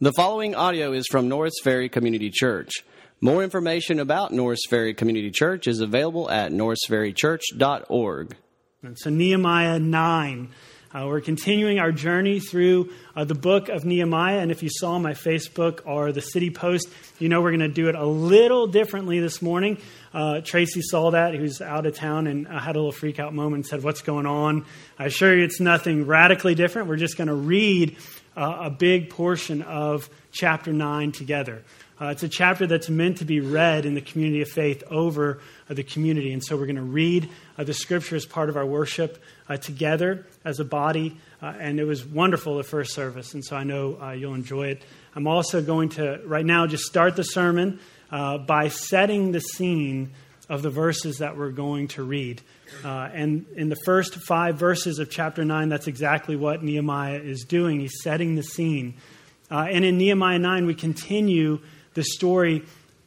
The following audio is from Norris Ferry Community Church. More information about Norris Ferry Community Church is available at norrisferrychurch.org. So, Nehemiah 9. Uh, we're continuing our journey through uh, the book of Nehemiah. And if you saw my Facebook or the City Post, you know we're going to do it a little differently this morning. Uh, Tracy saw that. who's out of town and I had a little freak out moment and said, What's going on? I assure you it's nothing radically different. We're just going to read uh, a big portion of chapter 9 together. Uh, it's a chapter that's meant to be read in the community of faith over uh, the community. And so we're going to read uh, the scripture as part of our worship uh, together as a body. Uh, and it was wonderful the first service. And so I know uh, you'll enjoy it. I'm also going to, right now, just start the sermon by setting the scene of the verses that we're going to read. and in the first five verses of chapter 9, that's exactly what Nehemiah is doing. He's setting the scene. and in Nehemiah 9, we continue the story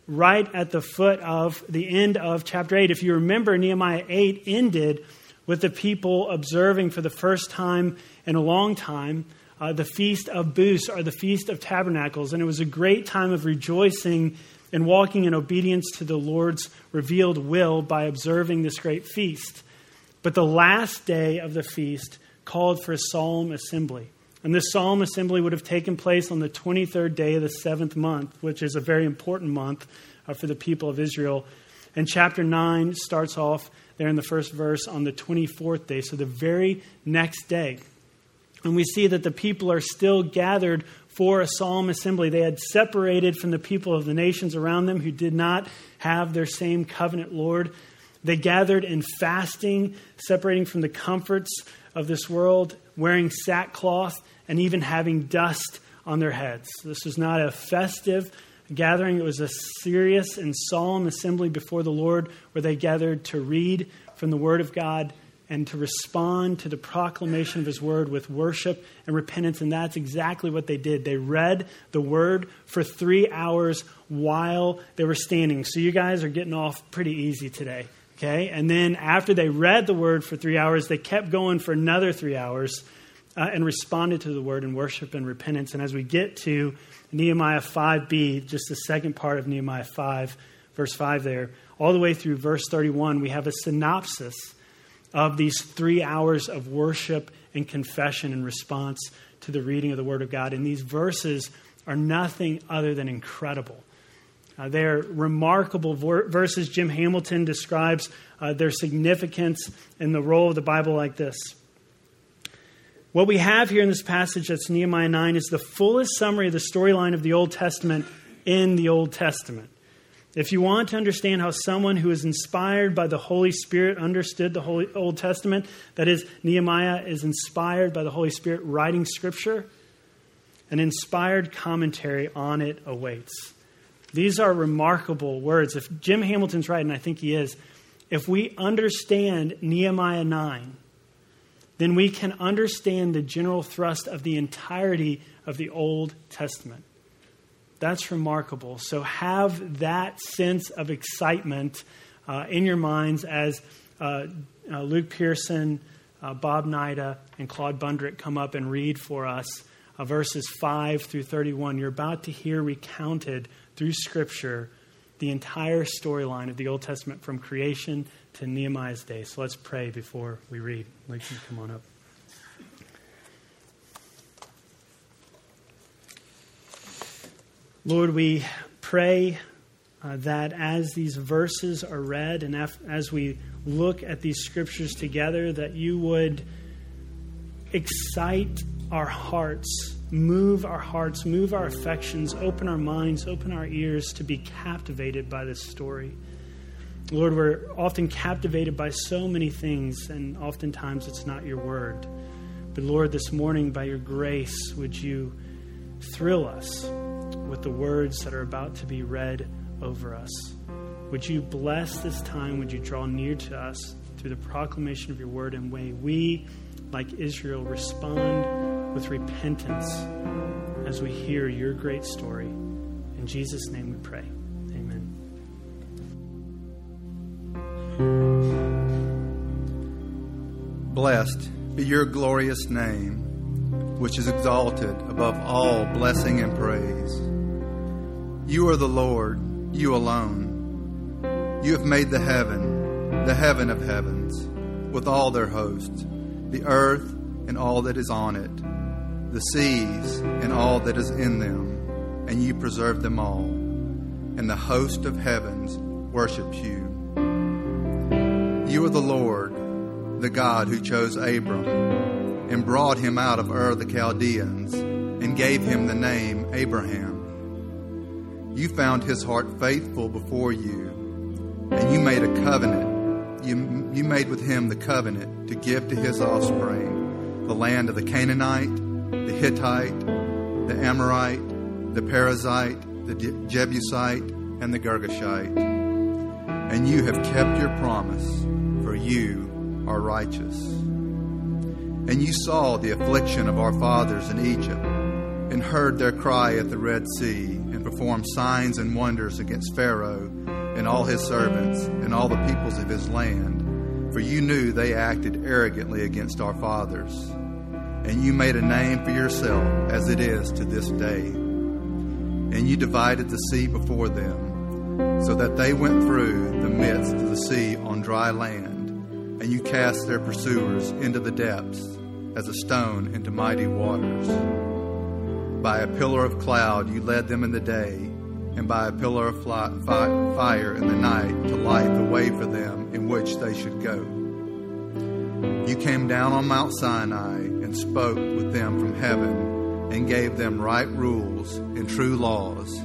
right at the foot of the end of chapter 8. If you remember, Nehemiah 8 ended with the people observing for the first time in a long time uh, the Feast of Booths or the Feast of Tabernacles. And it was a great time of rejoicing and walking in obedience to the Lord's revealed will by observing this great feast. But the last day of the feast called for a solemn assembly. And this solemn assembly would have taken place on the 23rd day of the seventh month, which is a very important month uh, for the people of Israel. And chapter 9 starts off there in the first verse on the 24th day, so the very next day. And we see that the people are still gathered for a solemn assembly. They had separated from the people of the nations around them who did not have their same covenant Lord. They gathered in fasting, separating from the comforts of this world, wearing sackcloth, and even having dust on their heads. This was not a festive gathering, it was a serious and solemn assembly before the Lord where they gathered to read from the Word of God and to respond to the proclamation of His Word with worship and repentance. And that's exactly what they did. They read the Word for three hours while they were standing. So you guys are getting off pretty easy today. Okay? And then after they read the Word for three hours, they kept going for another three hours uh, and responded to the word in worship and repentance. And as we get to Nehemiah 5b, just the second part of Nehemiah 5, verse 5 there, all the way through verse 31, we have a synopsis of these three hours of worship and confession in response to the reading of the Word of God. And these verses are nothing other than incredible. Uh, they're remarkable ver- verses. Jim Hamilton describes uh, their significance and the role of the Bible like this what we have here in this passage that's Nehemiah 9 is the fullest summary of the storyline of the Old Testament in the Old Testament. If you want to understand how someone who is inspired by the Holy Spirit understood the Holy, Old Testament, that is, Nehemiah is inspired by the Holy Spirit writing Scripture, an inspired commentary on it awaits. These are remarkable words. If Jim Hamilton's right, and I think he is, if we understand Nehemiah 9, then we can understand the general thrust of the entirety of the Old Testament. That's remarkable. So have that sense of excitement uh, in your minds as uh, uh, Luke Pearson, uh, Bob Nida, and Claude Bundrick come up and read for us uh, verses 5 through 31. You're about to hear recounted through Scripture the entire storyline of the Old Testament from creation to Nehemiah's day. So let's pray before we read. Luke, come on up. Lord, we pray uh, that as these verses are read and af- as we look at these scriptures together, that you would excite our hearts, move our hearts, move our affections, open our minds, open our ears to be captivated by this story. Lord, we're often captivated by so many things, and oftentimes it's not your word. But Lord, this morning, by your grace, would you thrill us with the words that are about to be read over us? Would you bless this time? Would you draw near to us through the proclamation of your word and way we, like Israel, respond with repentance as we hear your great story? In Jesus' name we pray. Amen. Blessed be your glorious name. which is exalted above all blessing and praise. You are the Lord, you alone. You have made the heaven, the heaven of heavens, with all their hosts, the earth and all that is on it, the seas and all that is in them, and you preserve them all. And the host of heavens worships you. You are the Lord, the God who chose Abram and brought him out of Ur the Chaldeans and gave him the name Abraham. You found his heart faithful before you, and you made a covenant. You, you made with him the covenant to give to his offspring the land of the Canaanite, the Hittite, the Amorite, the Perizzite, the Jebusite, and the Girgashite. And you have kept your promise, for you are righteous. And you saw the affliction of our fathers in Egypt, and heard their cry at the Red Sea, and performed signs and wonders against Pharaoh and all his servants, and all the peoples of his land. For you knew they acted arrogantly against our fathers. And you made a name for yourself, as it is to this day. And you divided the sea before them, so that they went through the midst of the sea on dry land and you cast their pursuers into the depths as a stone into mighty waters. By a pillar of cloud you led them in the day, and by a pillar of fire in the night to light the way for them in which they should go. You came down on Mount Sinai and spoke with them from heaven and gave them right rules and true laws,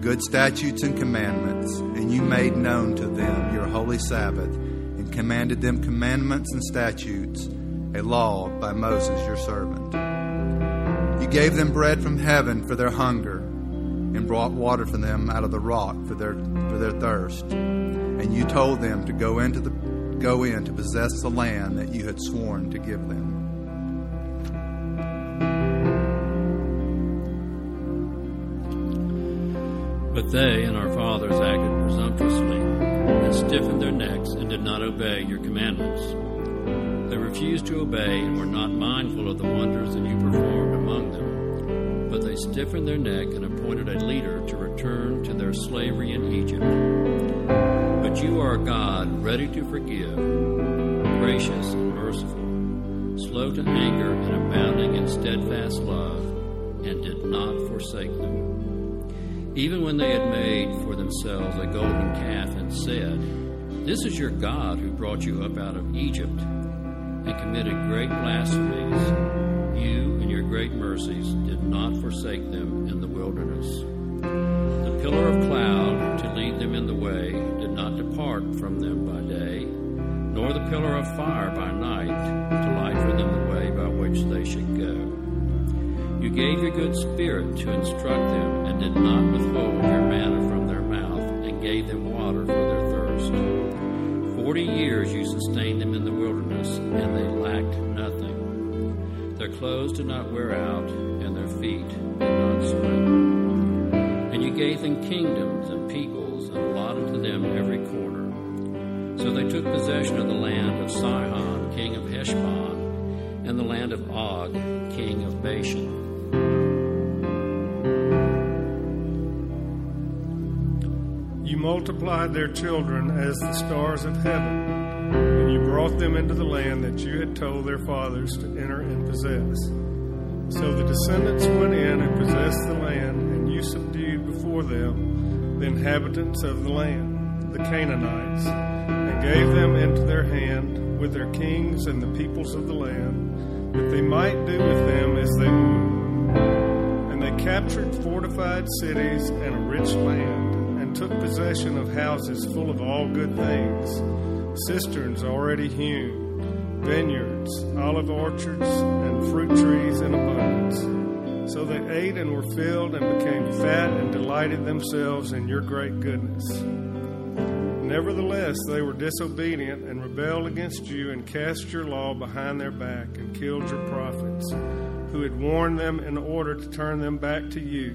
good statutes and commandments, and you made known to them your holy Sabbath and commanded them commandments and statutes, a law by Moses your servant. You gave them bread from heaven for their hunger, and brought water for them out of the rock for their for their thirst. And you told them to go into the go in to possess the land that you had sworn to give them. But they and our fathers acted presumptuously and stiffened their necks and did not obey your commandments. They refused to obey and were not mindful of the wonders that you performed among them. But they stiffened their neck and appointed a leader to return to their slavery in Egypt. But you are a God ready to forgive, gracious and merciful, slow to anger and abounding in steadfast love, and did not forsake them even when they had made for themselves a golden calf and said, This is your God who brought you up out of Egypt, and committed great blasphemies, you and your great mercies did not forsake them in the wilderness. The pillar of cloud to lead them in the way did not depart from them by day, nor the pillar of fire by night to light for them the way by which they should go. You gave your good spirit to instruct them, and did not withhold your manna from their mouth, and gave them water for their thirst. Forty years you sustained them wilderness, and they lacked nothing. Their clothes did not wear out, and their feet did not sweat. And you gave them kingdoms and peoples, and allotted to them every corner. So they took possession of the land of Sihon, king of Heshbon, and the land of Og, king of Bashan. You multiplied their children as the stars of heaven, and you brought them into the land that you had told their fathers to enter and possess. So the descendants went in and possessed the land, and you subdued before them the inhabitants of the land, the Canaanites, and gave them into their hand with their kings and the peoples of the land, that they might do with them as they would And they captured fortified cities and a rich land, and took possession of houses full of all good things, cisterns already hewn, vineyards, olive orchards, and fruit trees in abundance. So they ate and were filled and became fat and delighted themselves in your great goodness. Nevertheless, they were disobedient and rebelled against you and cast your law behind their back and killed your prophets who had warned them in order to turn them back to you,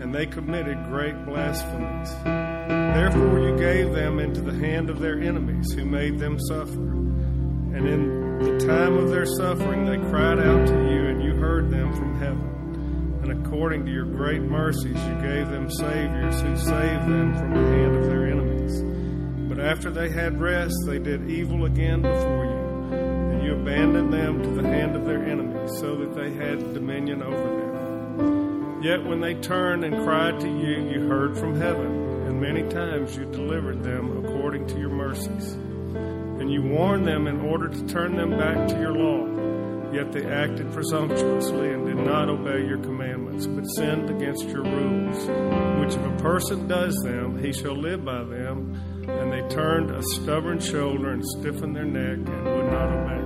and they committed great blasphemies. Therefore, you gave them into the hand of their enemies, who made them suffer. And in the time of their suffering, they cried out to you, and you heard them from heaven. And according to your great mercies, you gave them saviors who saved them from the hand of their enemies. But after they had rest, they did evil again before you, and you abandoned them to the hand of their enemies, so that they had dominion over them. Yet when they turned and cried to you, you heard from heaven, and many times you delivered them according to your mercies. And you warned them in order to turn them back to your law. Yet they acted presumptuously and did not obey your commandments, but sinned against your rules. Which if a person does them, he shall live by them. And they turned a stubborn shoulder and stiffened their neck and would not obey.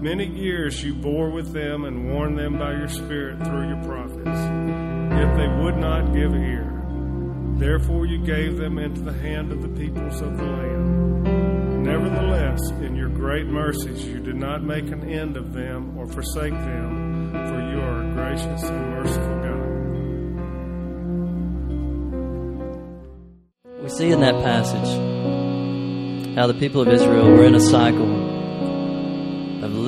Many years you bore with them and warned them by your Spirit through your prophets. Yet they would not give ear. Therefore you gave them into the hand of the peoples of the land. Nevertheless, in your great mercies, you did not make an end of them or forsake them, for you are a gracious and merciful God. We see in that passage how the people of Israel were in a cycle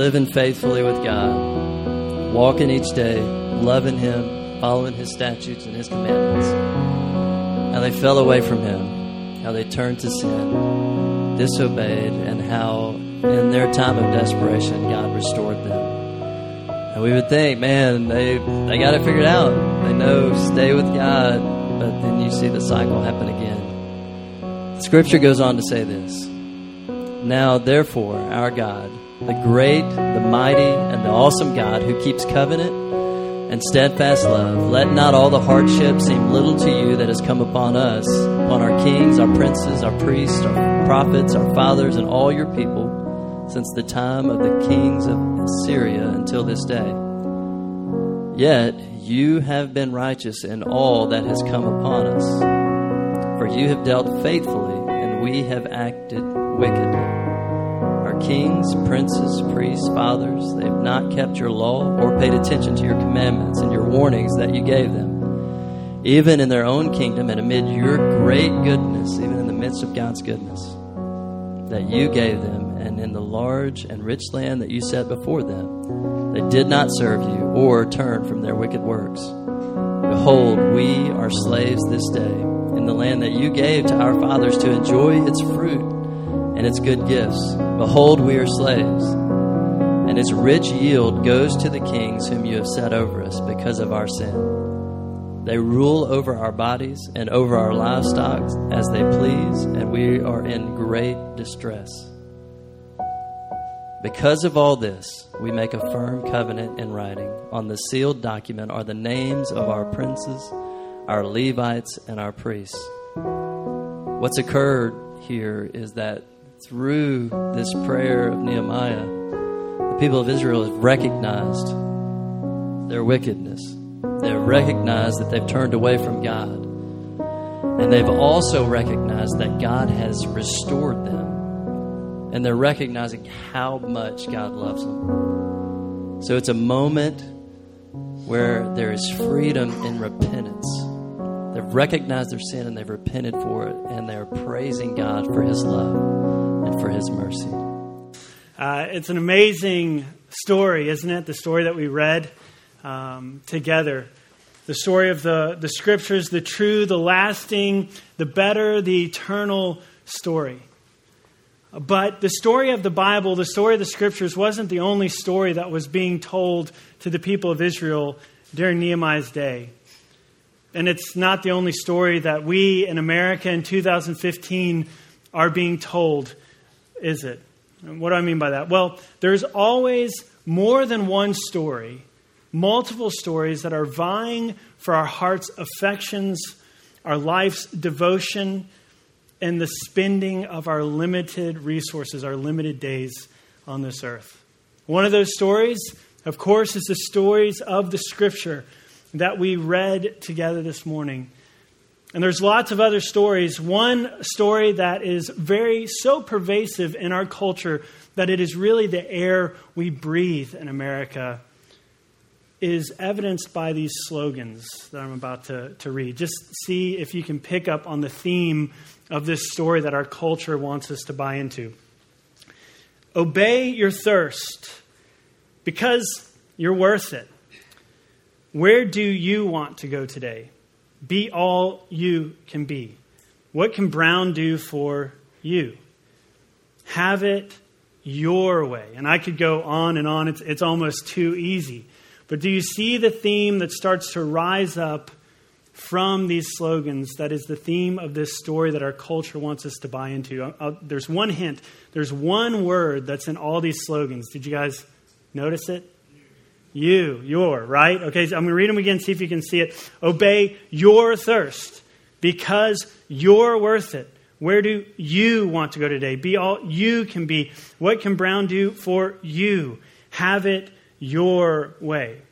living faithfully with God, walking each day, loving Him, following His statutes and His commandments. How they fell away from Him, how they turned to sin, disobeyed, and how in their time of desperation, God restored them. And we would think, man, they they got it figured out. They know stay with God, but then you see the cycle happen again. Scripture goes on to say this. Now, therefore, our God, the great, the mighty, and the awesome God who keeps covenant and steadfast love, let not all the hardship seem little to you that has come upon us, upon our kings, our princes, our priests, our prophets, our fathers, and all your people, since the time of the kings of Assyria until this day. Yet you have been righteous in all that has come upon us, for you have dealt faithfully, and we have acted wickedly. Kings, princes, priests, fathers, they have not kept your law or paid attention to your commandments and your warnings that you gave them, even in their own kingdom and amid your great goodness, even in the midst of God's goodness that you gave them, and in the large and rich land that you set before them. They did not serve you or turn from their wicked works. Behold, we are slaves this day in the land that you gave to our fathers to enjoy its fruit and its good gifts. Behold, we are slaves, and its rich yield goes to the kings whom you have set over us because of our sin. They rule over our bodies and over our livestock as they please, and we are in great distress. Because of all this, we make a firm covenant in writing. On the sealed document are the names of our princes, our Levites, and our priests. What's occurred here is that through this prayer of Nehemiah, the people of Israel have recognized their wickedness. They've recognized that they've turned away from God. And they've also recognized that God has restored them. And they're recognizing how much God loves them. So it's a moment where there is freedom in repentance. They've recognized their sin and they've repented for it, and they're praising God for His love for His mercy. Uh, it's an amazing story, isn't it? The story that we read um, together. The story of the, the scriptures, the true, the lasting, the better, the eternal story. But the story of the Bible, the story of the scriptures, wasn't the only story that was being told to the people of Israel during Nehemiah's day. And it's not the only story that we in America in 2015 are being told, is it? What do I mean by that? Well, there's always more than one story, multiple stories that are vying for our heart's affections, our life's devotion, and the spending of our limited resources, our limited days on this earth. One of those stories, of course, is the stories of the scripture that we read together this morning. And there's lots of other stories. One story that is very so pervasive in our culture that it is really the air we breathe in America is evidenced by these slogans that I'm about to, to read. Just see if you can pick up on the theme of this story that our culture wants us to buy into. Obey your thirst, because You're worth it. Where do you want to go today? Be all you can be. What can Brown do for you? Have it your way. And I could go on and on. It's, it's almost too easy. But do you see the theme that starts to rise up from these slogans? That is the theme of this story that our culture wants us to buy into. I'll, I'll, there's one hint. There's one word that's in all these slogans. Did you guys notice it? You, your, right? Okay, so I'm going to read them again, see if you can see it. Obey your thirst because you're worth it. Where do you want to go today? Be all you can be. What can Brown do for you? Have it your way.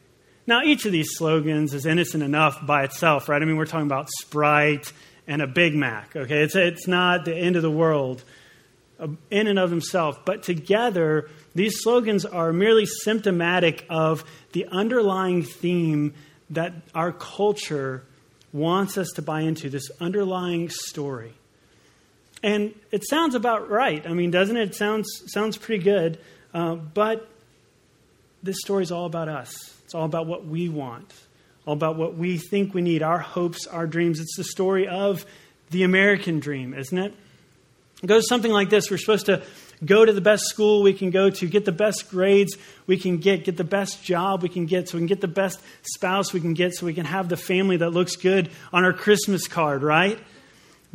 Now, each of these slogans is innocent enough by itself, right? I mean, we're talking about Sprite and a Big Mac, okay? It's, it's not the end of the world uh, in and of themselves, but together, these slogans are merely symptomatic of the underlying theme that our culture wants us to buy into, this underlying story. And it sounds about right. I mean, doesn't it? It sounds, sounds pretty good. Uh, but this story is all about us. It's all about what we want, all about what we think we need, our hopes, our dreams. It's the story of the American dream, isn't it? It goes something like this We're supposed to go to the best school we can go to, get the best grades we can get, get the best job we can get, so we can get the best spouse we can get, so we can have the family that looks good on our Christmas card, right?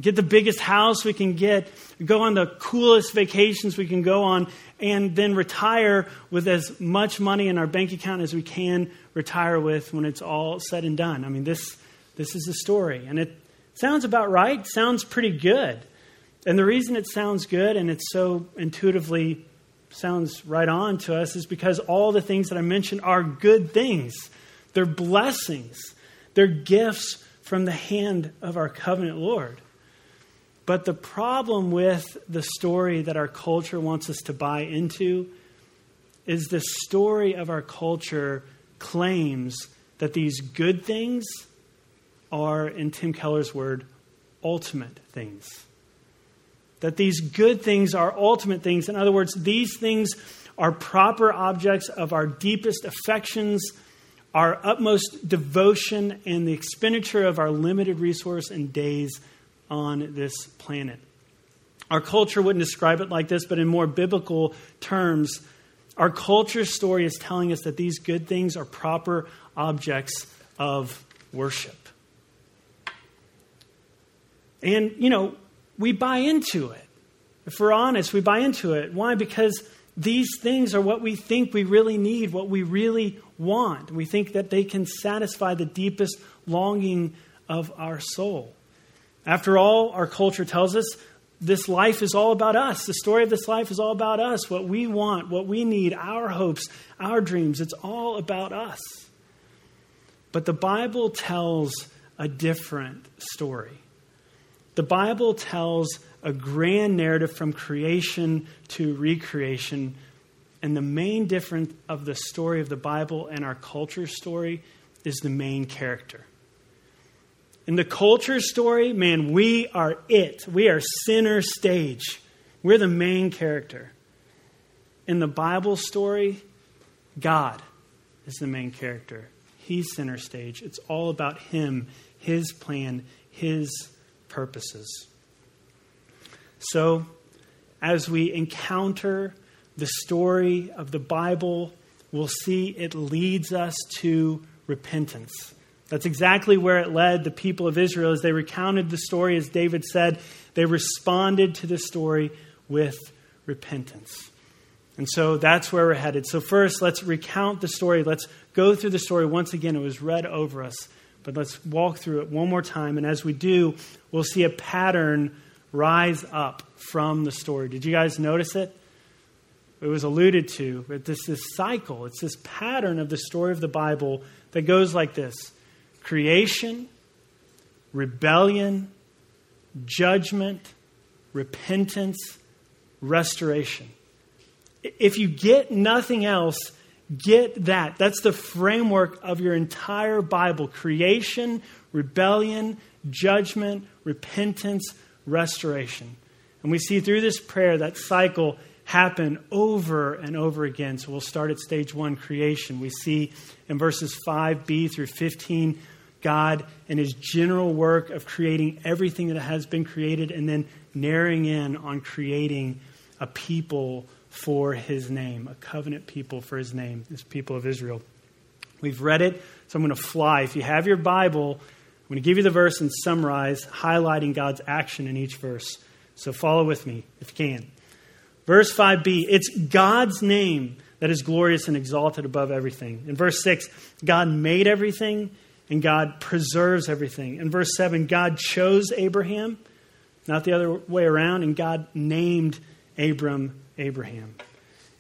Get the biggest house we can get, go on the coolest vacations we can go on, and then retire with as much money in our bank account as we can retire with when it's all said and done. I mean, this, this is the story. And it sounds about right, sounds pretty good. And the reason it sounds good and it's so intuitively sounds right on to us is because all the things that I mentioned are good things. They're blessings. They're gifts from the hand of our covenant Lord. But the problem with the story that our culture wants us to buy into is the story of our culture claims that these good things are, in Tim Keller's word, ultimate things that these good things are ultimate things. In other words, these things are proper objects of our deepest affections, our utmost devotion, and the expenditure of our limited resource and days on this planet. Our culture wouldn't describe it like this, but in more biblical terms, our culture's story is telling us that these good things are proper objects of worship. And, you know, we buy into it. If we're honest, we buy into it. Why? Because these things are what we think we really need, what we really want. We think that they can satisfy the deepest longing of our soul. After all, our culture tells us this life is all about us. The story of this life is all about us, what we want, what we need, our hopes, our dreams. It's all about us. But the Bible tells a different story. The Bible tells a grand narrative from creation to recreation. And the main difference of the story of the Bible and our culture story is the main character. In the culture story, man, we are it. We are center stage. We're the main character. In the Bible story, God is the main character. He's center stage. It's all about Him, His plan, His purposes. So, as we encounter the story of the Bible, we'll see it leads us to repentance. That's exactly where it led the people of Israel as they recounted the story. As David said, they responded to the story with repentance. And so that's where we're headed. So, first, let's recount the story. Let's go through the story once again. It was read over us. But let's walk through it one more time. And as we do, we'll see a pattern rise up from the story. Did you guys notice it? It was alluded to. But this, this cycle, it's this pattern of the story of the Bible that goes like this creation, rebellion, judgment, repentance, restoration. If you get nothing else, Get that. That's the framework of your entire Bible creation, rebellion, judgment, repentance, restoration. And we see through this prayer that cycle happen over and over again. So we'll start at stage one creation. We see in verses 5b through 15 God and his general work of creating everything that has been created and then narrowing in on creating a people for his name, a covenant people for his name, this people of Israel. We've read it, so I'm going to fly. If you have your Bible, I'm going to give you the verse and summarize, highlighting God's action in each verse. So follow with me if you can. Verse 5b, it's God's name that is glorious and exalted above everything. In verse 6, God made everything and God preserves everything. In verse 7, God chose Abraham, not the other way around, and God named Abram Abraham.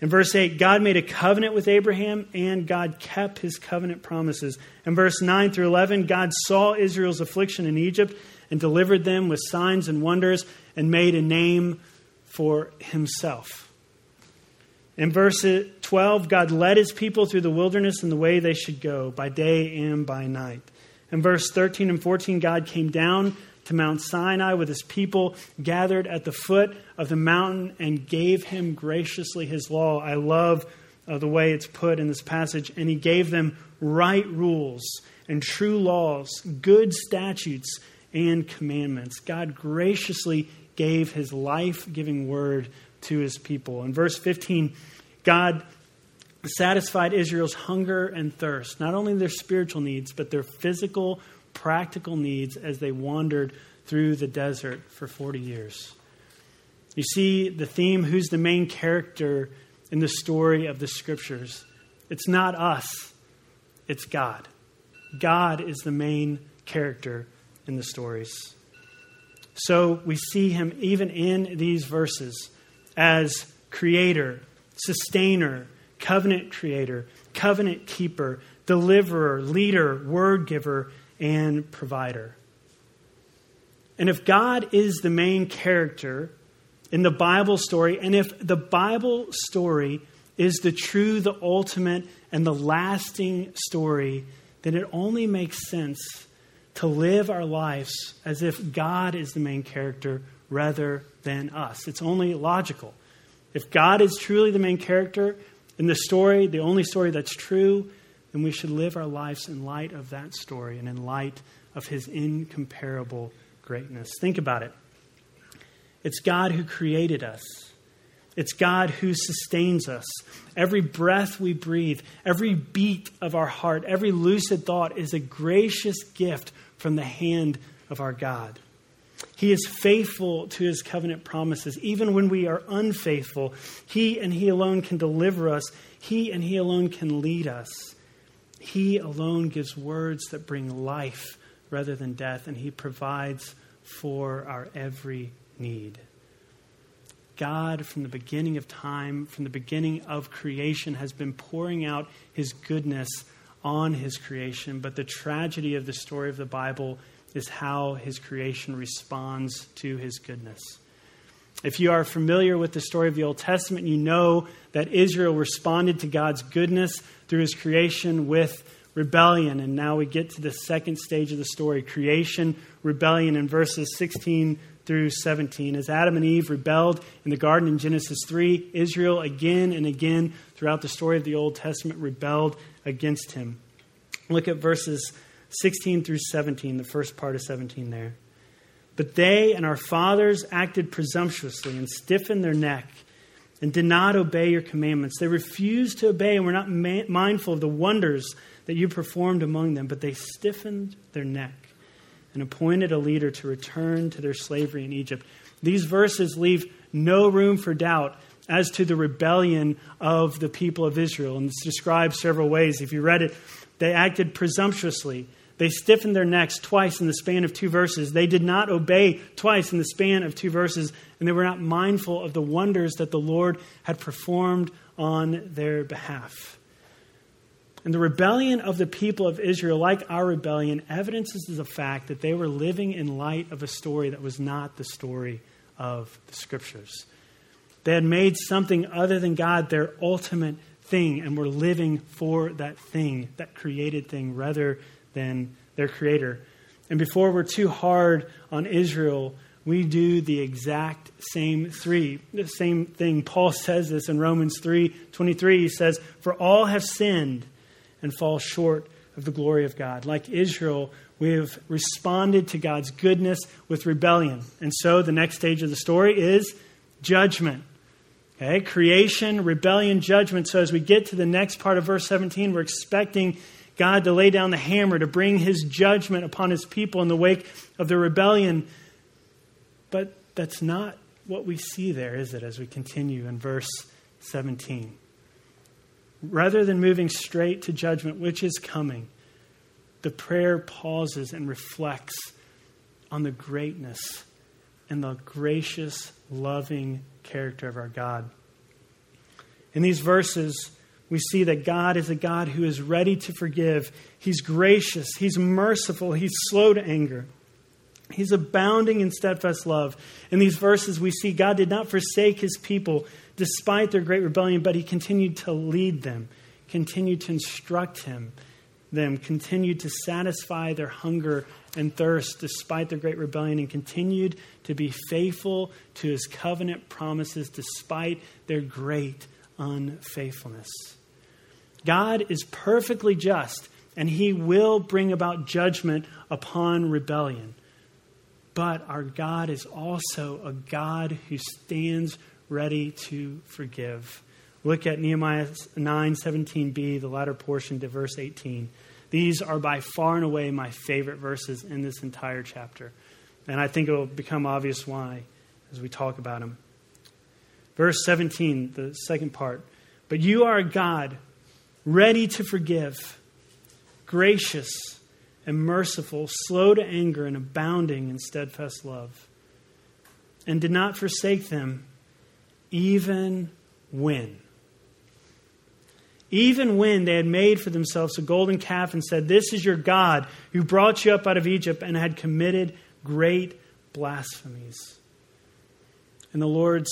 In verse 8, God made a covenant with Abraham and God kept his covenant promises. In verse 9 through 11, God saw Israel's affliction in Egypt and delivered them with signs and wonders and made a name for himself. In verse 12, God led his people through the wilderness in the way they should go, by day and by night. In verse 13 and 14, God came down to Mount Sinai with his people gathered at the foot of the mountain and gave him graciously his law. I love uh, the way it's put in this passage. And he gave them right rules and true laws, good statutes and commandments. God graciously gave his life giving word to his people. In verse 15, God satisfied Israel's hunger and thirst, not only their spiritual needs, but their physical, practical needs as they wandered through the desert for 40 years. You see the theme who's the main character in the story of the scriptures? It's not us, it's God. God is the main character in the stories. So we see him even in these verses as creator, sustainer, covenant creator, covenant keeper, deliverer, leader, word giver, and provider. And if God is the main character in the Bible story, and if the Bible story is the true, the ultimate, and the lasting story, then it only makes sense to live our lives as if God is the main character rather than us. It's only logical. If God is truly the main character in the story, the only story that's true, then we should live our lives in light of that story and in light of his incomparable greatness. Think about it. It's God who created us. It's God who sustains us. Every breath we breathe, every beat of our heart, every lucid thought is a gracious gift from the hand of our God. He is faithful to his covenant promises. Even when we are unfaithful, he and he alone can deliver us. He and he alone can lead us. He alone gives words that bring life rather than death, and he provides for our every need. God, from the beginning of time, from the beginning of creation, has been pouring out his goodness on his creation, but the tragedy of the story of the Bible is how his creation responds to his goodness. If you are familiar with the story of the Old Testament, you know that Israel responded to God's goodness through his creation with rebellion. And now we get to the second stage of the story creation, rebellion in verses 16 through 17. As Adam and Eve rebelled in the garden in Genesis 3, Israel again and again throughout the story of the Old Testament rebelled against him. Look at verses 16 through 17, the first part of 17 there. But they and our fathers acted presumptuously and stiffened their neck and did not obey your commandments. They refused to obey and were not ma- mindful of the wonders that you performed among them, but they stiffened their neck and appointed a leader to return to their slavery in Egypt. These verses leave no room for doubt as to the rebellion of the people of Israel. And it's described several ways. If you read it, they acted presumptuously. They stiffened their necks twice in the span of two verses. They did not obey twice in the span of two verses, and they were not mindful of the wonders that the Lord had performed on their behalf. And the rebellion of the people of Israel, like our rebellion, evidences the fact that they were living in light of a story that was not the story of the Scriptures. They had made something other than God their ultimate thing and were living for that thing, that created thing, rather than their Creator. And before we're too hard on Israel, we do the exact same three the same thing. Paul says this in romans 3 23 he says for all have sinned and fall short of the glory of god. Like israel we have responded to god's goodness with rebellion. And so the next stage of the story is judgment. Okay? Creation rebellion judgment. So as we get to the next part of verse 17 we're expecting god to lay down the hammer to bring his judgment upon his people in the wake of the rebellion but that's not what we see there, is it, as we continue in verse 17? Rather than moving straight to judgment, which is coming, the prayer pauses and reflects on the greatness and the gracious, loving character of our God. In these verses, we see that God is a God who is ready to forgive. He's gracious, He's merciful, He's slow to anger. He's abounding in steadfast love. In these verses, we see God did not forsake his people despite their great rebellion, but he continued to lead them, continued to instruct him, them, continued to satisfy their hunger and thirst despite their great rebellion, and continued to be faithful to his covenant promises despite their great unfaithfulness. God is perfectly just, and he will bring about judgment upon rebellion. But our God is also a God who stands ready to forgive. Look at Nehemiah 9 17b, the latter portion to verse 18. These are by far and away my favorite verses in this entire chapter. And I think it will become obvious why as we talk about them. Verse 17, the second part. But you are a God ready to forgive, gracious and merciful, slow to anger, and abounding in steadfast love, and did not forsake them even when. Even when they had made for themselves a golden calf and said, This is your God who brought you up out of Egypt, and had committed great blasphemies. In the Lord's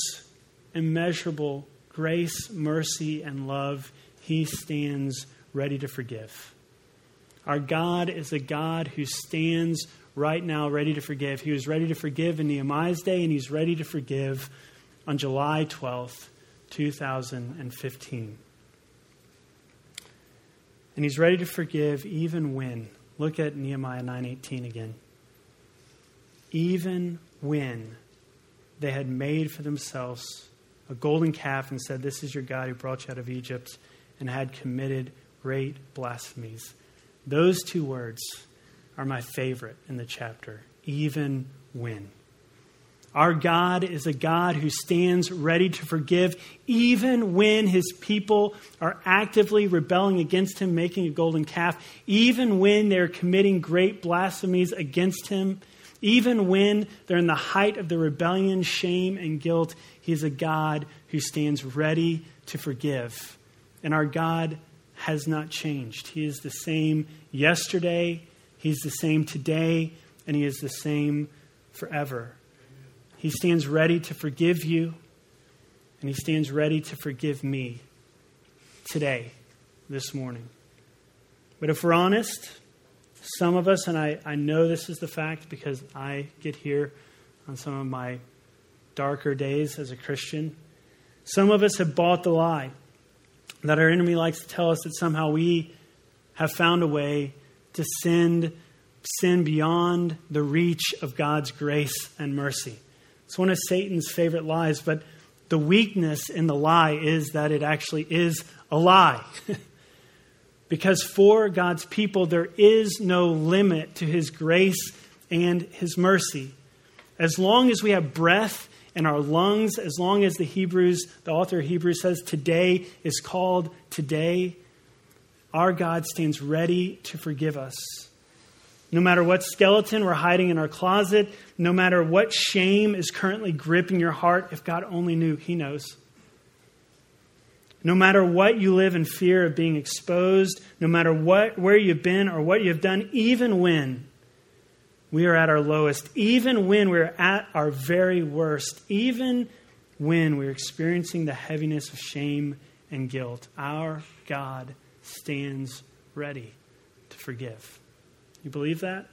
immeasurable grace, mercy, and love, he stands ready to forgive. Our God is a God who stands right now ready to forgive. He was ready to forgive in Nehemiah's day, and he's ready to forgive on July 12th, 2015. And he's ready to forgive even when. Look at Nehemiah 9:18 again. Even when they had made for themselves a golden calf and said, This is your God who brought you out of Egypt, and had committed great blasphemies. Those two words are my favorite in the chapter, even when. Our God is a God who stands ready to forgive even when his people are actively rebelling against him, making a golden calf, even when they're committing great blasphemies against him, even when they're in the height of the rebellion, shame, and guilt. He's a God who stands ready to forgive. And our God has not changed. He is the same yesterday, He's the same today, and He is the same forever. He stands ready to forgive you, and He stands ready to forgive me today, this morning. But if we're honest, some of us, and I, I know this is the fact because I get here on some of my darker days as a Christian, some of us have bought the lie that our enemy likes to tell us that somehow we have found a way to send sin beyond the reach of God's grace and mercy. It's one of Satan's favorite lies, but the weakness in the lie is that it actually is a lie. because for God's people, there is no limit to his grace and his mercy. As long as we have breath in our lungs, as long as the Hebrews, the author of Hebrews says today is called today, our God stands ready to forgive us. No matter what skeleton we're hiding in our closet, no matter what shame is currently gripping your heart, if God only knew, He knows. No matter what you live in fear of being exposed, no matter what, where you've been or what you've done, even when we are at our lowest, even when we're at our very worst, even when we're experiencing the heaviness of shame and guilt, our God stands ready to forgive. You believe that?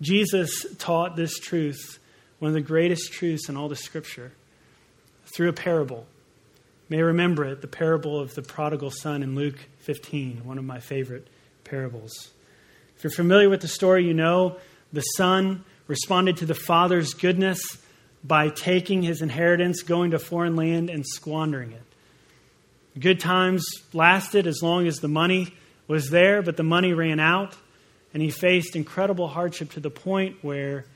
Jesus taught this truth, one of the greatest truths in all the scripture, through a parable. You may remember it, the parable of the prodigal son in Luke 15, one of my favorite parables. If you're familiar with the story, you know the son responded to the father's goodness by taking his inheritance, going to foreign land, and squandering it. Good times lasted as long as the money was there, but the money ran out, and he faced incredible hardship to the point where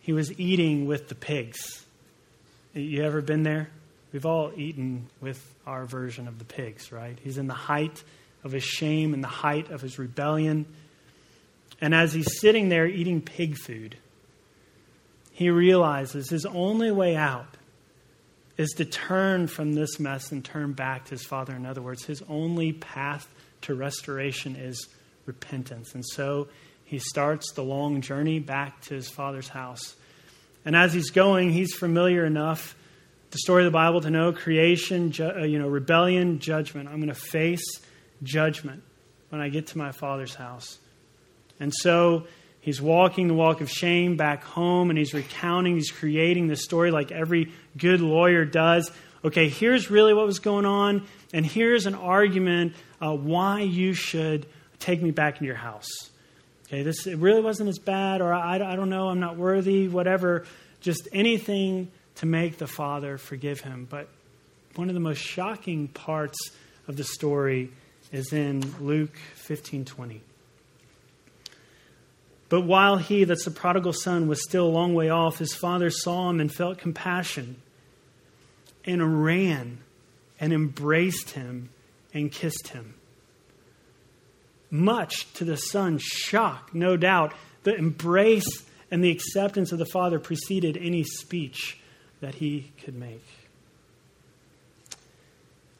he was eating with the pigs. You ever been there? We've all eaten with our version of the pigs, right? He's in the height of his shame and the height of his rebellion. And as he's sitting there eating pig food, he realizes his only way out is to turn from this mess and turn back to his father. In other words, his only path to restoration is repentance. And so he starts the long journey back to his father's house. And as he's going, he's familiar enough the story of the Bible to know creation, ju- uh, you know, rebellion, judgment. I'm going to face judgment when I get to my father's house. And so He's walking the walk of shame back home and he's recounting, he's creating this story like every good lawyer does. Okay, here's really what was going on, and here's an argument uh, why you should take me back into your house. Okay, this it really wasn't as bad, or I, I don't know, I'm not worthy, whatever. Just anything to make the father forgive him. But one of the most shocking parts of the story is in Luke 15 20. But while he, that's the prodigal son, was still a long way off, his father saw him and felt compassion and ran and embraced him and kissed him. Much to the son's shock, no doubt, the embrace and the acceptance of the father preceded any speech that he could make.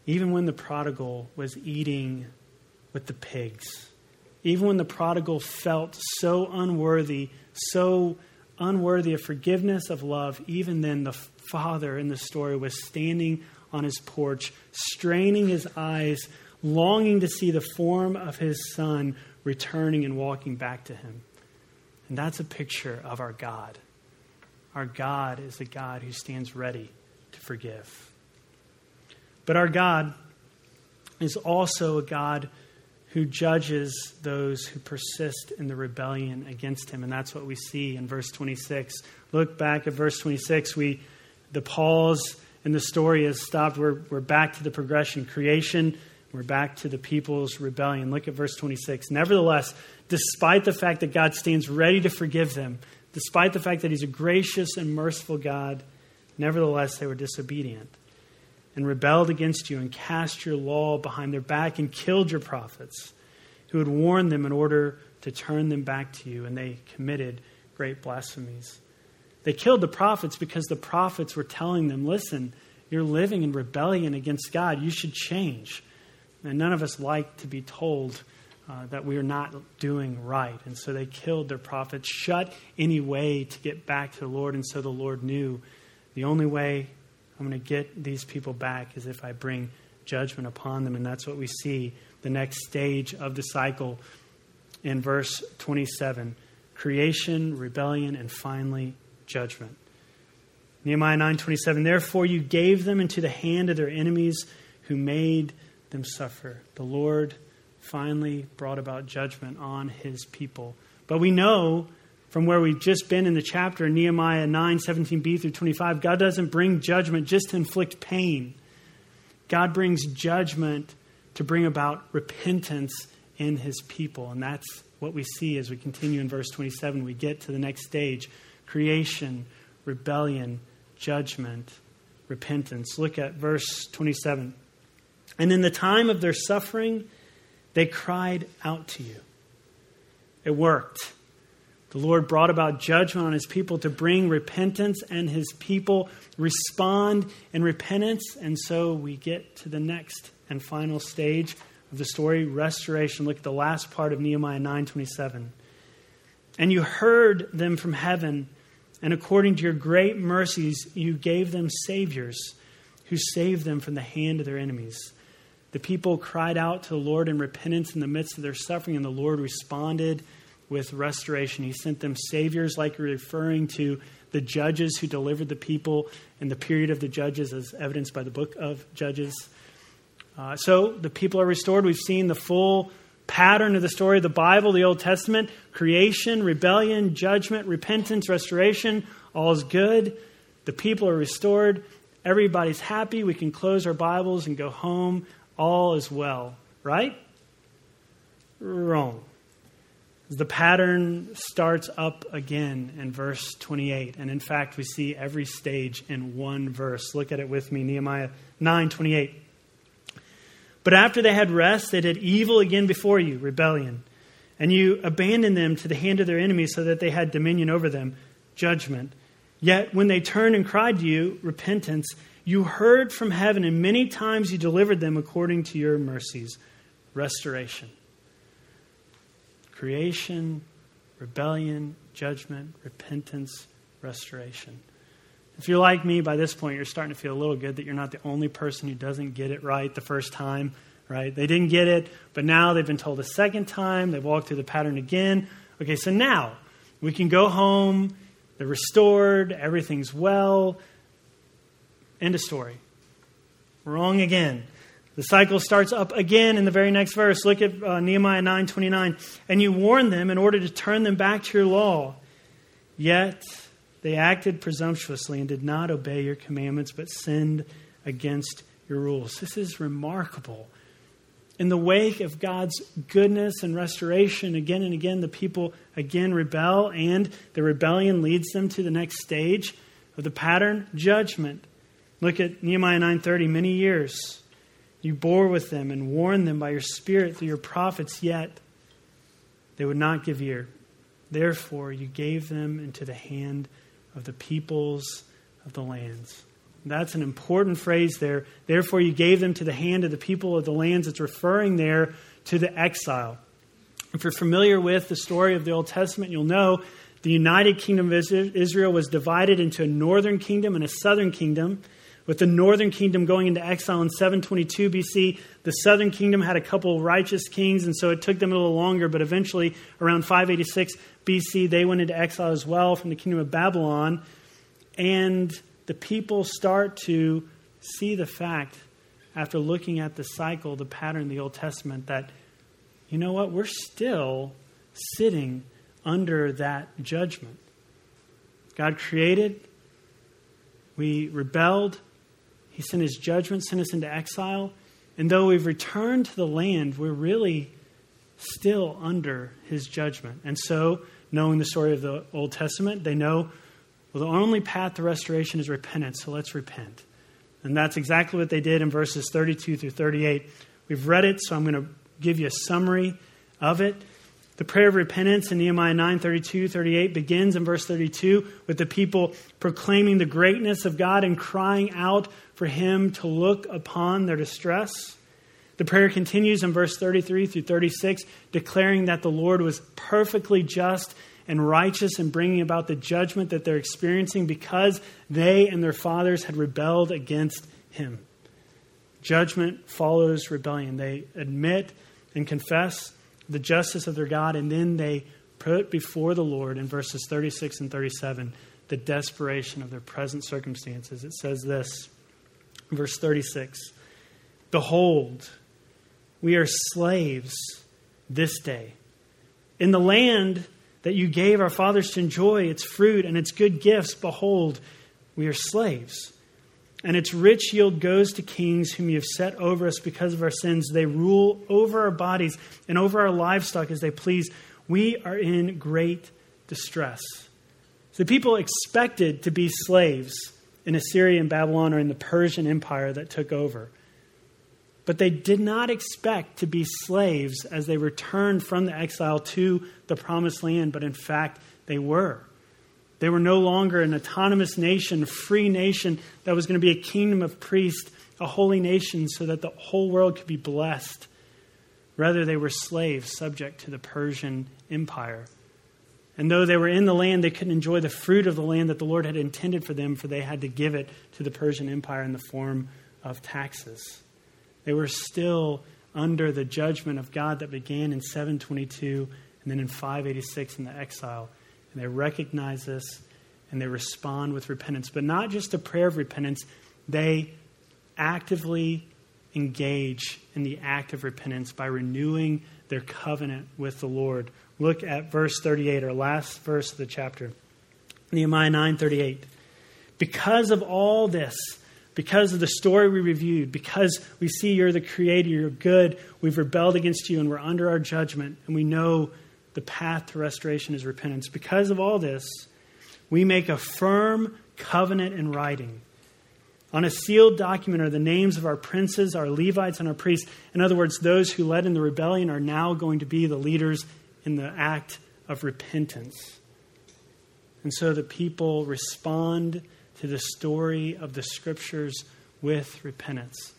Even when the prodigal was eating with the pigs even when the prodigal felt so unworthy, so unworthy of forgiveness, of love, even then the father in the story was standing on his porch, straining his eyes, longing to see the form of his son returning and walking back to him. And that's a picture of our God. Our God is a God who stands ready to forgive. But our God is also a God who judges those who persist in the rebellion against him. And that's what we see in verse 26. Look back at verse 26. We, the pause in the story has stopped. We're, we're back to the progression creation. We're back to the people's rebellion. Look at verse 26. Nevertheless, despite the fact that God stands ready to forgive them, despite the fact that He's a gracious and merciful God, nevertheless, they were disobedient and rebelled against you and cast your law behind their back and killed your prophets who had warned them in order to turn them back to you, and they committed great blasphemies. They killed the prophets because the prophets were telling them, listen, you're living in rebellion against God. You should change. And none of us like to be told uh, that we are not doing right. And so they killed their prophets, shut any way to get back to the Lord. And so the Lord knew the only way I'm going to get these people back as if I bring judgment upon them. And that's what we see the next stage of the cycle in verse 27 creation, rebellion, and finally judgment. Nehemiah 9:27 Therefore you gave them into the hand of their enemies who made them suffer. The Lord finally brought about judgment on his people. But we know from where we've just been in the chapter, Nehemiah 9, 17b through 25, God doesn't bring judgment just to inflict pain. God brings judgment to bring about repentance in his people. And that's what we see as we continue in verse 27. We get to the next stage creation, rebellion, judgment, repentance. Look at verse 27. And in the time of their suffering, they cried out to you. It worked. The Lord brought about judgment on his people to bring repentance, and his people respond in repentance. And so we get to the next and final stage of the story restoration. Look at the last part of Nehemiah 9:27. And you heard them from heaven, and according to your great mercies, you gave them saviors who saved them from the hand of their enemies. The people cried out to the Lord in repentance in the midst of their suffering, and the Lord responded with restoration. He sent them saviors, like referring to the judges who delivered the people in the period of the judges, as evidenced by the book of Judges. Uh, so the people are restored. We've seen the full pattern of the story of the Bible, the Old Testament creation, rebellion, judgment, repentance, restoration. All is good. The people are restored. Everybody's happy. We can close our Bibles and go home. All is well, right? Wrong. The pattern starts up again in verse 28. And in fact, we see every stage in one verse. Look at it with me Nehemiah 9 28. But after they had rest, they did evil again before you, rebellion. And you abandoned them to the hand of their enemies so that they had dominion over them, judgment. Yet when they turned and cried to you, repentance, you heard from heaven, and many times you delivered them according to your mercies, restoration creation, rebellion, judgment, repentance, restoration. If you're like me by this point, you're starting to feel a little good that you're not the only person who doesn't get it right the first time, right? They didn't get it, but now they've been told a second time. They've walked through the pattern again. Okay, so now we can go home. They're restored. Everything's well. End of story. Wrong again. The cycle starts up again in the very next verse. Look at uh, Nehemiah 9:29. And you warned them in order to turn them back to your law. Yet they acted presumptuously and did not obey your commandments but sinned against your rules. This is remarkable. In the wake of God's goodness and restoration, again and again the people again rebel and the rebellion leads them to the next stage of the pattern, judgment. Look at Nehemiah 9:30, many years you bore with them and warned them by your Spirit through your prophets, yet they would not give ear. Therefore, you gave them into the hand of the peoples of the lands. That's an important phrase there. Therefore, you gave them to the hand of the people of the lands. It's referring there to the exile. If you're familiar with the story of the Old Testament, you'll know the United Kingdom of Israel was divided into a northern kingdom and a southern kingdom with the northern kingdom going into exile in 722 BC. The southern kingdom had a couple righteous kings, and so it took them a little longer, but eventually, around 586 BC, they went into exile as well from the kingdom of Babylon. And the people start to see the fact, after looking at the cycle, the pattern in the Old Testament, that, you know what, we're still sitting under that judgment. God created, we rebelled, he sent his judgment, sent us into exile. And though we've returned to the land, we're really still under his judgment. And so, knowing the story of the Old Testament, they know well, the only path to restoration is repentance, so let's repent. And that's exactly what they did in verses 32 through 38. We've read it, so I'm going to give you a summary of it. The prayer of repentance in Nehemiah 9 32, 38 begins in verse 32 with the people proclaiming the greatness of God and crying out for Him to look upon their distress. The prayer continues in verse 33 through 36, declaring that the Lord was perfectly just and righteous in bringing about the judgment that they're experiencing because they and their fathers had rebelled against Him. Judgment follows rebellion. They admit and confess the justice of their God, and then they put before the Lord in verses 36 and 37 the desperation of their present circumstances. It says this, verse 36 Behold, we are slaves this day. In the land that you gave our fathers to enjoy its fruit and its good gifts, behold, we are slaves and its rich yield goes to kings whom you have set over us because of our sins. They rule over our bodies and over our livestock as they please. We are in great distress. So people expected to be slaves in Assyria and Babylon or in the Persian Empire that took over. But they did not expect to be slaves as they returned from the exile to the promised land, but in fact, they were. They were no longer an autonomous nation, a free nation that was going to be a kingdom of priests, a holy nation, so that the whole world could be blessed. Rather, they were slaves subject to the Persian Empire. And though they were in the land, they couldn't enjoy the fruit of the land that the Lord had intended for them, for they had to give it to the Persian Empire in the form of taxes. They were still under the judgment of God that began in 722 and then in 586 in the exile. And they recognize this and they respond with repentance. But not just a prayer of repentance, they actively engage in the act of repentance by renewing their covenant with the Lord. Look at verse 38, our last verse of the chapter. Nehemiah 9:38. Because of all this, because of the story we reviewed, because we see you're the creator, you're good, we've rebelled against you and we're under our judgment, and we know the path to restoration is repentance. Because of all this, we make a firm covenant in writing. On a sealed document are the names of our princes, our Levites, and our priests. In other words, those who led in the rebellion are now going to be the leaders in the act of repentance. And so the people respond to the story of the scriptures with repentance.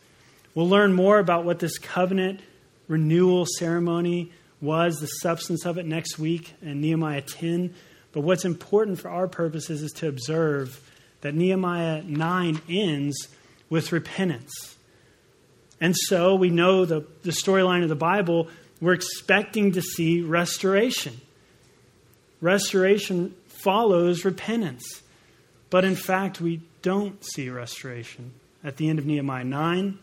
We'll learn more about what this covenant renewal ceremony was, the substance of it next week in Nehemiah 10. But what's important for our purposes is to observe that Nehemiah 9 ends with repentance. And so we know the, the storyline of the Bible, we're expecting to see restoration. Restoration follows repentance. But in fact, we don't see restoration. At the end of Nehemiah 9,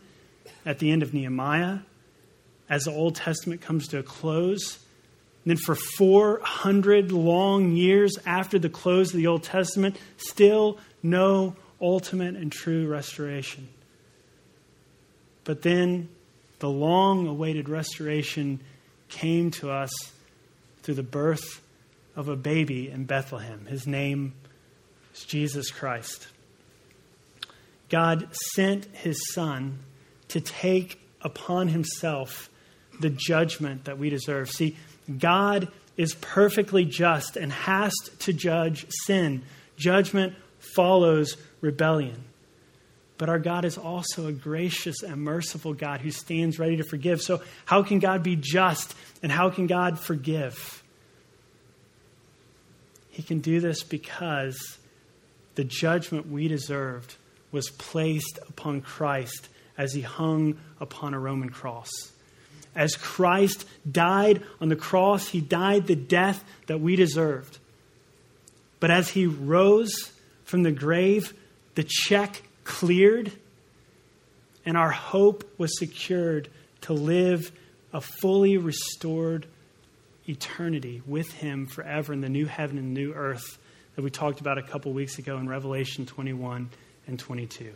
at the end of Nehemiah, as the Old Testament comes to a close, and then for 400 long years after the close of the Old Testament, still no ultimate and true restoration. But then the long awaited restoration came to us through the birth of a baby in Bethlehem. His name is Jesus Christ. God sent his son to take upon himself the judgment that we deserve. See, God is perfectly just and has to judge sin. Judgment follows rebellion. But our God is also a gracious and merciful God who stands ready to forgive. So, how can God be just and how can God forgive? He can do this because the judgment we deserved was placed upon Christ as he hung upon a Roman cross. As Christ died on the cross, he died the death that we deserved. But as he rose from the grave, the check cleared, and our hope was secured to live a fully restored eternity with him forever in the new heaven and new earth that we talked about a couple weeks ago in Revelation 21 and 22.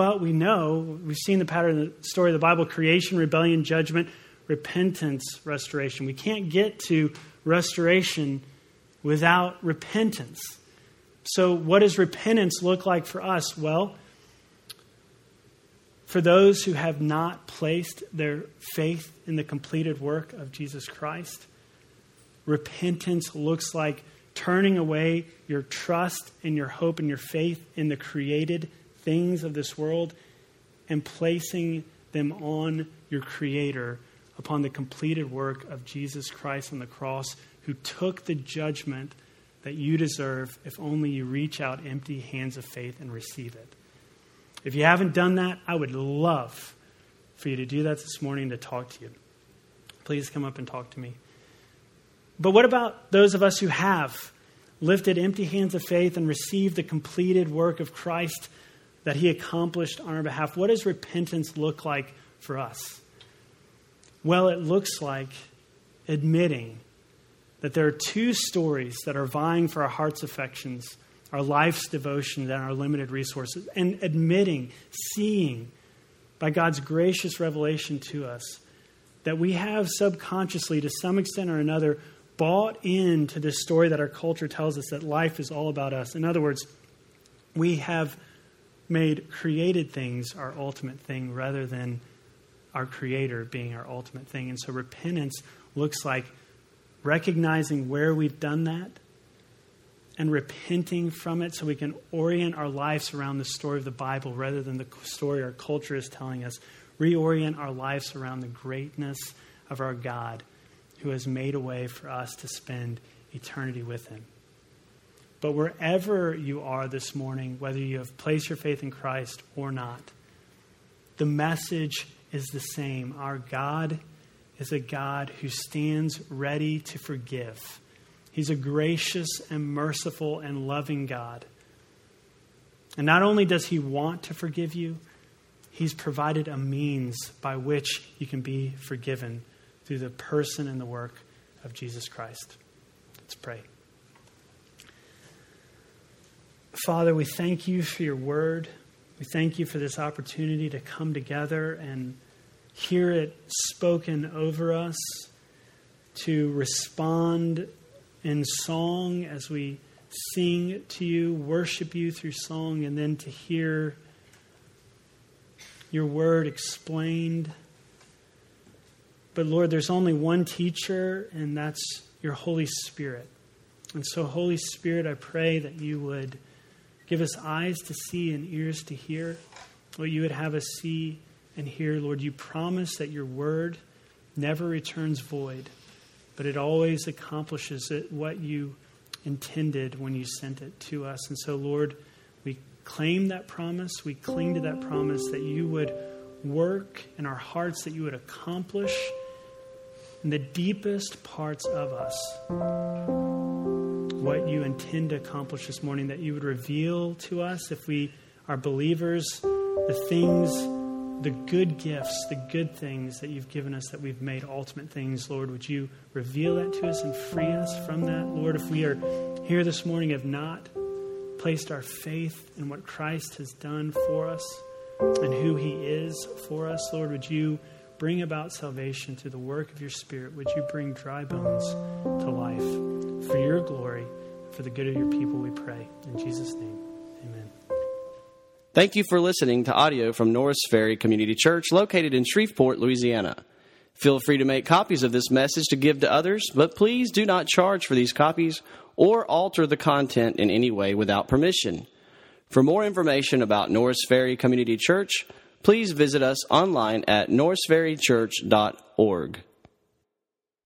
But we know, we've seen the pattern in the story of the Bible creation, rebellion, judgment, repentance, restoration. We can't get to restoration without repentance. So, what does repentance look like for us? Well, for those who have not placed their faith in the completed work of Jesus Christ, repentance looks like turning away your trust and your hope and your faith in the created things of this world and placing them on your Creator upon the completed work of Jesus Christ on the cross, who took the judgment that you deserve if only you reach out empty hands of faith and receive it. If you haven't done that, I would love for you to do that this morning to talk to you. Please come up and talk to me. But what about those of us who have lifted empty hands of faith and received the completed work of Christ that he accomplished on our behalf? What does repentance look like for us? Well, it looks like admitting that there are two stories that are vying for our heart's affections, our life's devotion, and our limited resources, and admitting, seeing by God's gracious revelation to us that we have subconsciously, to some extent or another, bought into this story that our culture tells us that life is all about us. In other words, we have made created things our ultimate thing rather than our Creator being our ultimate thing. And so repentance looks like recognizing where we've done that and repenting from it so we can orient our lives around the story of the Bible rather than the story our culture is telling us. Reorient our lives around the greatness of our God who has made a way for us to spend eternity with Him. But wherever you are this morning, whether you have placed your faith in Christ or not, the message is the same. Our God is a God who stands ready to forgive. He's a gracious and merciful and loving God. And not only does He want to forgive you, He's provided a means by which you can be forgiven through the person and the work of Jesus Christ. Let's pray. Father, we thank you for your word. We thank you for this opportunity to come together and hear it spoken over us, to respond in song as we sing to you, worship you through song, and then to hear your word explained. But Lord, there's only one teacher, and that's your Holy Spirit. And so, Holy Spirit, I pray that you would give us eyes to see and ears to hear what you would have us see and hear. Lord, you promise that your word never returns void, but it always accomplishes it, what you intended when you sent it to us. And so, Lord, we claim that promise. We cling to that promise that you would work in our hearts, that you would accomplish in the deepest parts of us what you intend to accomplish this morning, that you would reveal to us, if we are believers, the things, the good gifts, the good things that you've given us that we've made ultimate things. Lord, would you reveal that to us and free us from that? Lord, if we are here this morning, have not placed our faith in what Christ has done for us and who he is for us, Lord, would you bring about salvation through the work of your Spirit? Would you bring dry bones to life for your glory, for the good of your people, we pray. In Jesus' name, amen. Thank you for listening to audio from Norris Ferry Community Church located in Shreveport, Louisiana. Feel free to make copies of this message to give to others, but please do not charge for these copies or alter the content in any way without permission. For more information about Norris Ferry Community Church, please visit us online at norrisferrychurch.org.